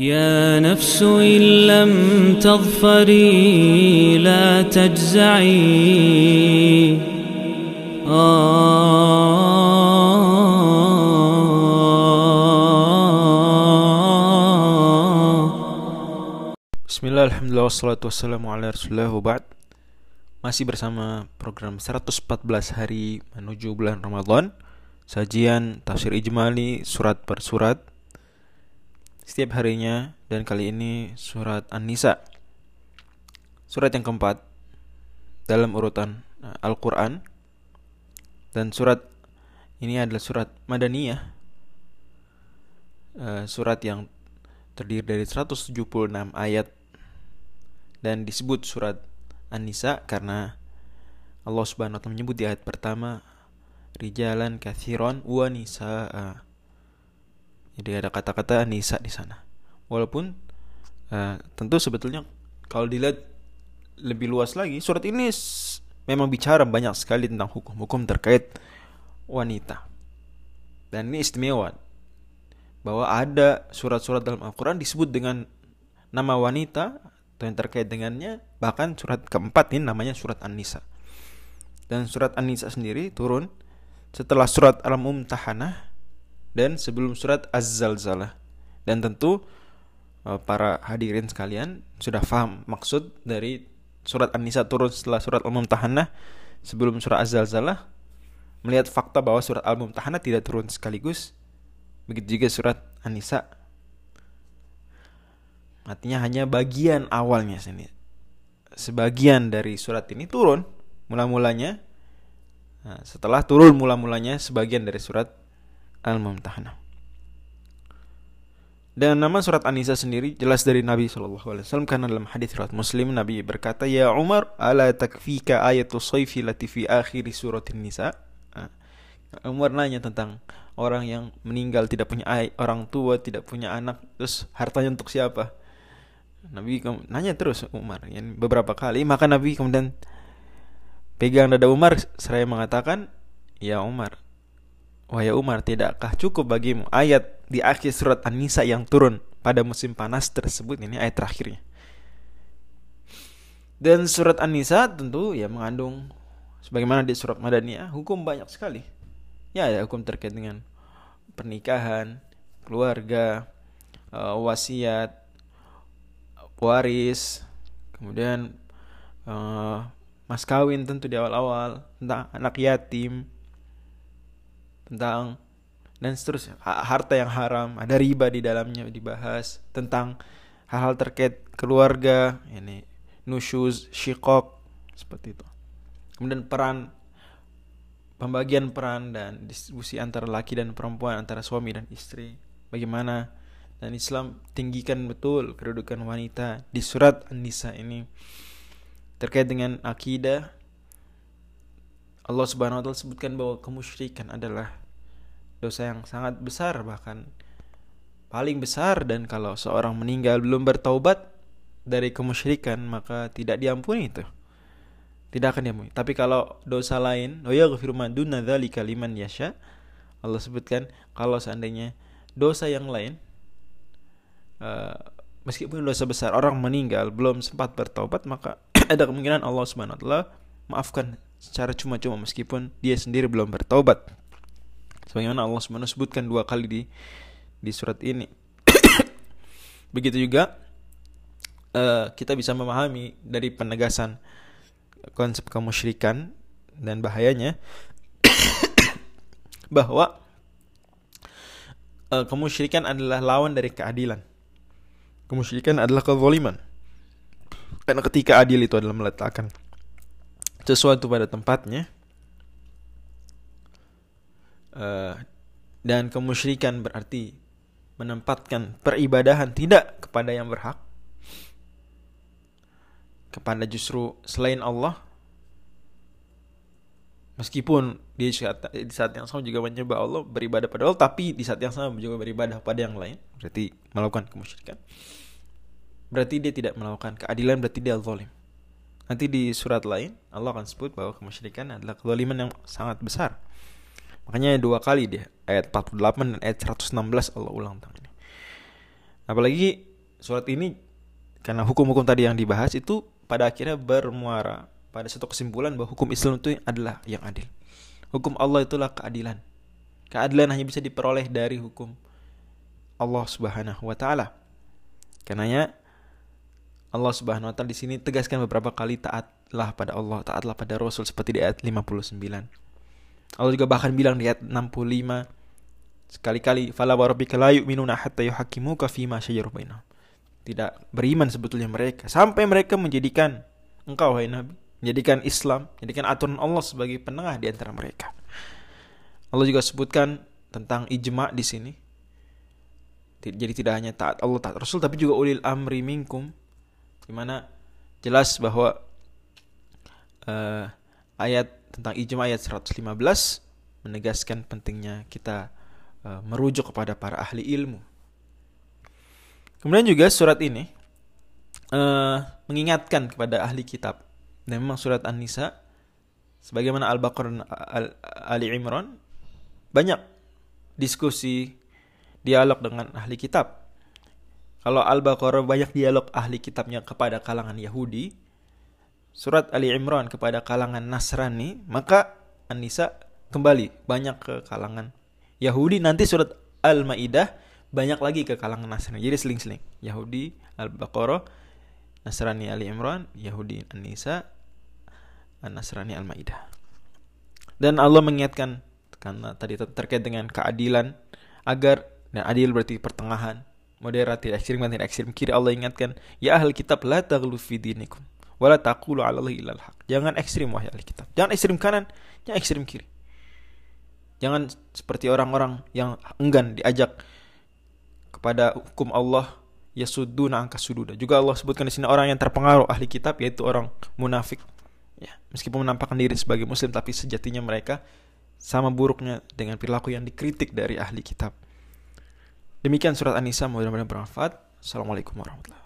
يا نفس إن لم تظفري لا تجزعي Bismillah, Alhamdulillah, wassalatu wassalamu ala rasulullah ba'd Masih bersama program 114 hari menuju bulan Ramadan Sajian tafsir ijmali surat per surat Setiap harinya dan kali ini surat An-Nisa. Surat yang keempat dalam urutan uh, Al-Quran. Dan surat ini adalah surat Madaniyah. Uh, Surat yang terdiri dari 176 ayat. Dan disebut surat An-Nisa karena Allah Subhanahu wa taala menyebut di ayat pertama rijalan kathiron wa nisaa. Jadi ada kata-kata nisa di sana. Walaupun uh, tentu sebetulnya kalau dilihat lebih luas lagi surat ini memang bicara banyak sekali tentang hukum-hukum terkait wanita. Dan ini istimewa bahwa ada surat-surat dalam Al-Quran disebut dengan nama wanita atau yang terkait dengannya bahkan surat keempat ini namanya surat An-Nisa dan surat An-Nisa sendiri turun setelah surat Al-Mumtahanah dan sebelum surat Az-Zalzalah dan tentu eh, para hadirin sekalian sudah paham maksud dari surat An-Nisa turun setelah surat Al-Mumtahanah sebelum surat Az-Zalzalah melihat fakta bahwa surat Al-Mumtahanah tidak turun sekaligus Begitu juga surat An-Nisa. Artinya hanya bagian awalnya sini. Sebagian dari surat ini turun mula-mulanya. Nah, setelah turun mula-mulanya sebagian dari surat Al-Mumtahanah. Dan nama surat An-Nisa sendiri jelas dari Nabi SAW karena dalam hadis riwayat Muslim Nabi berkata ya Umar ala takfika ayatul sayfi lati fi akhir surat An-Nisa. Nah, Umar nanya tentang orang yang meninggal tidak punya orang tua tidak punya anak terus hartanya untuk siapa Nabi nanya terus Umar yang beberapa kali maka Nabi kemudian pegang dada Umar seraya mengatakan ya Umar wahai Umar tidakkah cukup bagimu ayat di akhir surat An-Nisa yang turun pada musim panas tersebut? Ini ayat terakhirnya. Dan surat An-Nisa tentu ya mengandung sebagaimana di surat Madaniyah hukum banyak sekali. Ya ada hukum terkait dengan pernikahan, keluarga, uh, wasiat, waris, kemudian uh, mas kawin tentu di awal-awal, tentang anak yatim, tentang dan seterusnya harta yang haram, ada riba di dalamnya dibahas tentang hal-hal terkait keluarga, ini nusyuz, shikok seperti itu. Kemudian peran pembagian peran dan distribusi antara laki dan perempuan antara suami dan istri bagaimana dan Islam tinggikan betul kedudukan wanita di surat An-Nisa ini terkait dengan akidah Allah Subhanahu wa taala sebutkan bahwa kemusyrikan adalah dosa yang sangat besar bahkan paling besar dan kalau seorang meninggal belum bertaubat dari kemusyrikan maka tidak diampuni itu tidak akan diampuni. Tapi kalau dosa lain, oh ya firman duna dzalika liman yasha. Allah sebutkan kalau seandainya dosa yang lain uh, meskipun dosa besar orang meninggal belum sempat bertobat maka ada kemungkinan Allah Subhanahu wa taala maafkan secara cuma-cuma meskipun dia sendiri belum bertobat. Sebagaimana Allah Subhanahu sebutkan dua kali di di surat ini. Begitu juga uh, kita bisa memahami dari penegasan konsep kemusyrikan dan bahayanya bahwa uh, kemusyrikan adalah lawan dari keadilan. Kemusyrikan adalah kezaliman. Karena ketika adil itu adalah meletakkan sesuatu pada tempatnya uh, dan kemusyrikan berarti menempatkan peribadahan tidak kepada yang berhak kepada justru selain Allah. Meskipun di saat, di saat yang sama juga menyembah Allah beribadah pada Allah tapi di saat yang sama juga beribadah pada yang lain. Berarti melakukan kemusyrikan. Berarti dia tidak melakukan keadilan berarti dia zalim nanti di surat lain Allah akan sebut bahwa kemusyrikan adalah kezaliman yang sangat besar makanya dua kali dia ayat 48 dan ayat 116 Allah ulang ini Apalagi surat ini karena hukum-hukum tadi yang dibahas itu pada akhirnya bermuara pada satu kesimpulan bahwa hukum Islam itu adalah yang adil. Hukum Allah itulah keadilan. Keadilan hanya bisa diperoleh dari hukum Allah Subhanahu wa taala. Karenanya Allah Subhanahu wa taala di sini tegaskan beberapa kali taatlah pada Allah, taatlah pada Rasul seperti di ayat 59. Allah juga bahkan bilang di ayat 65 sekali-kali fala warabbika la yu'minuna hatta yuhaqqimuka fima syajara. Tidak beriman sebetulnya mereka sampai mereka menjadikan engkau wahai Nabi, menjadikan Islam, menjadikan aturan Allah sebagai penengah di antara mereka. Allah juga sebutkan tentang ijma di sini. Jadi tidak hanya taat Allah, taat Rasul, tapi juga ulil amri minkum, di mana jelas bahwa uh, ayat tentang ijma ayat 115 menegaskan pentingnya kita uh, merujuk kepada para ahli ilmu. Kemudian juga surat ini uh, mengingatkan kepada ahli kitab. Dan memang surat An-Nisa sebagaimana Al-Baqarah Al Ali Imran banyak diskusi dialog dengan ahli kitab. Kalau Al-Baqarah banyak dialog ahli kitabnya kepada kalangan Yahudi, surat Ali Imran kepada kalangan Nasrani, maka An-Nisa kembali banyak ke kalangan Yahudi nanti surat Al-Maidah banyak lagi ke kalangan Nasrani. Jadi seling-seling. Yahudi Al-Baqarah, Nasrani Ali Imran, Yahudi An-Nisa, An-Nasrani Al-Maidah. Dan Allah mengingatkan karena tadi terkait dengan keadilan agar dan adil berarti pertengahan, moderat ekstrim dan ekstrim kiri Allah ingatkan ya ahli kitab la taghlu fi dinikum wala taqulu 'ala Allahi illal haq. Jangan ekstrim wahai ahli kitab. Jangan ekstrim kanan, jangan ekstrim kiri. Jangan seperti orang-orang yang enggan diajak kepada hukum Allah yasudduna angka sududa. Juga Allah sebutkan di sini orang yang terpengaruh ahli kitab yaitu orang munafik. Ya, meskipun menampakkan diri sebagai muslim tapi sejatinya mereka sama buruknya dengan perilaku yang dikritik dari ahli kitab. Demikian surat An-Nisa mudah-mudahan bermanfaat. Assalamualaikum warahmatullahi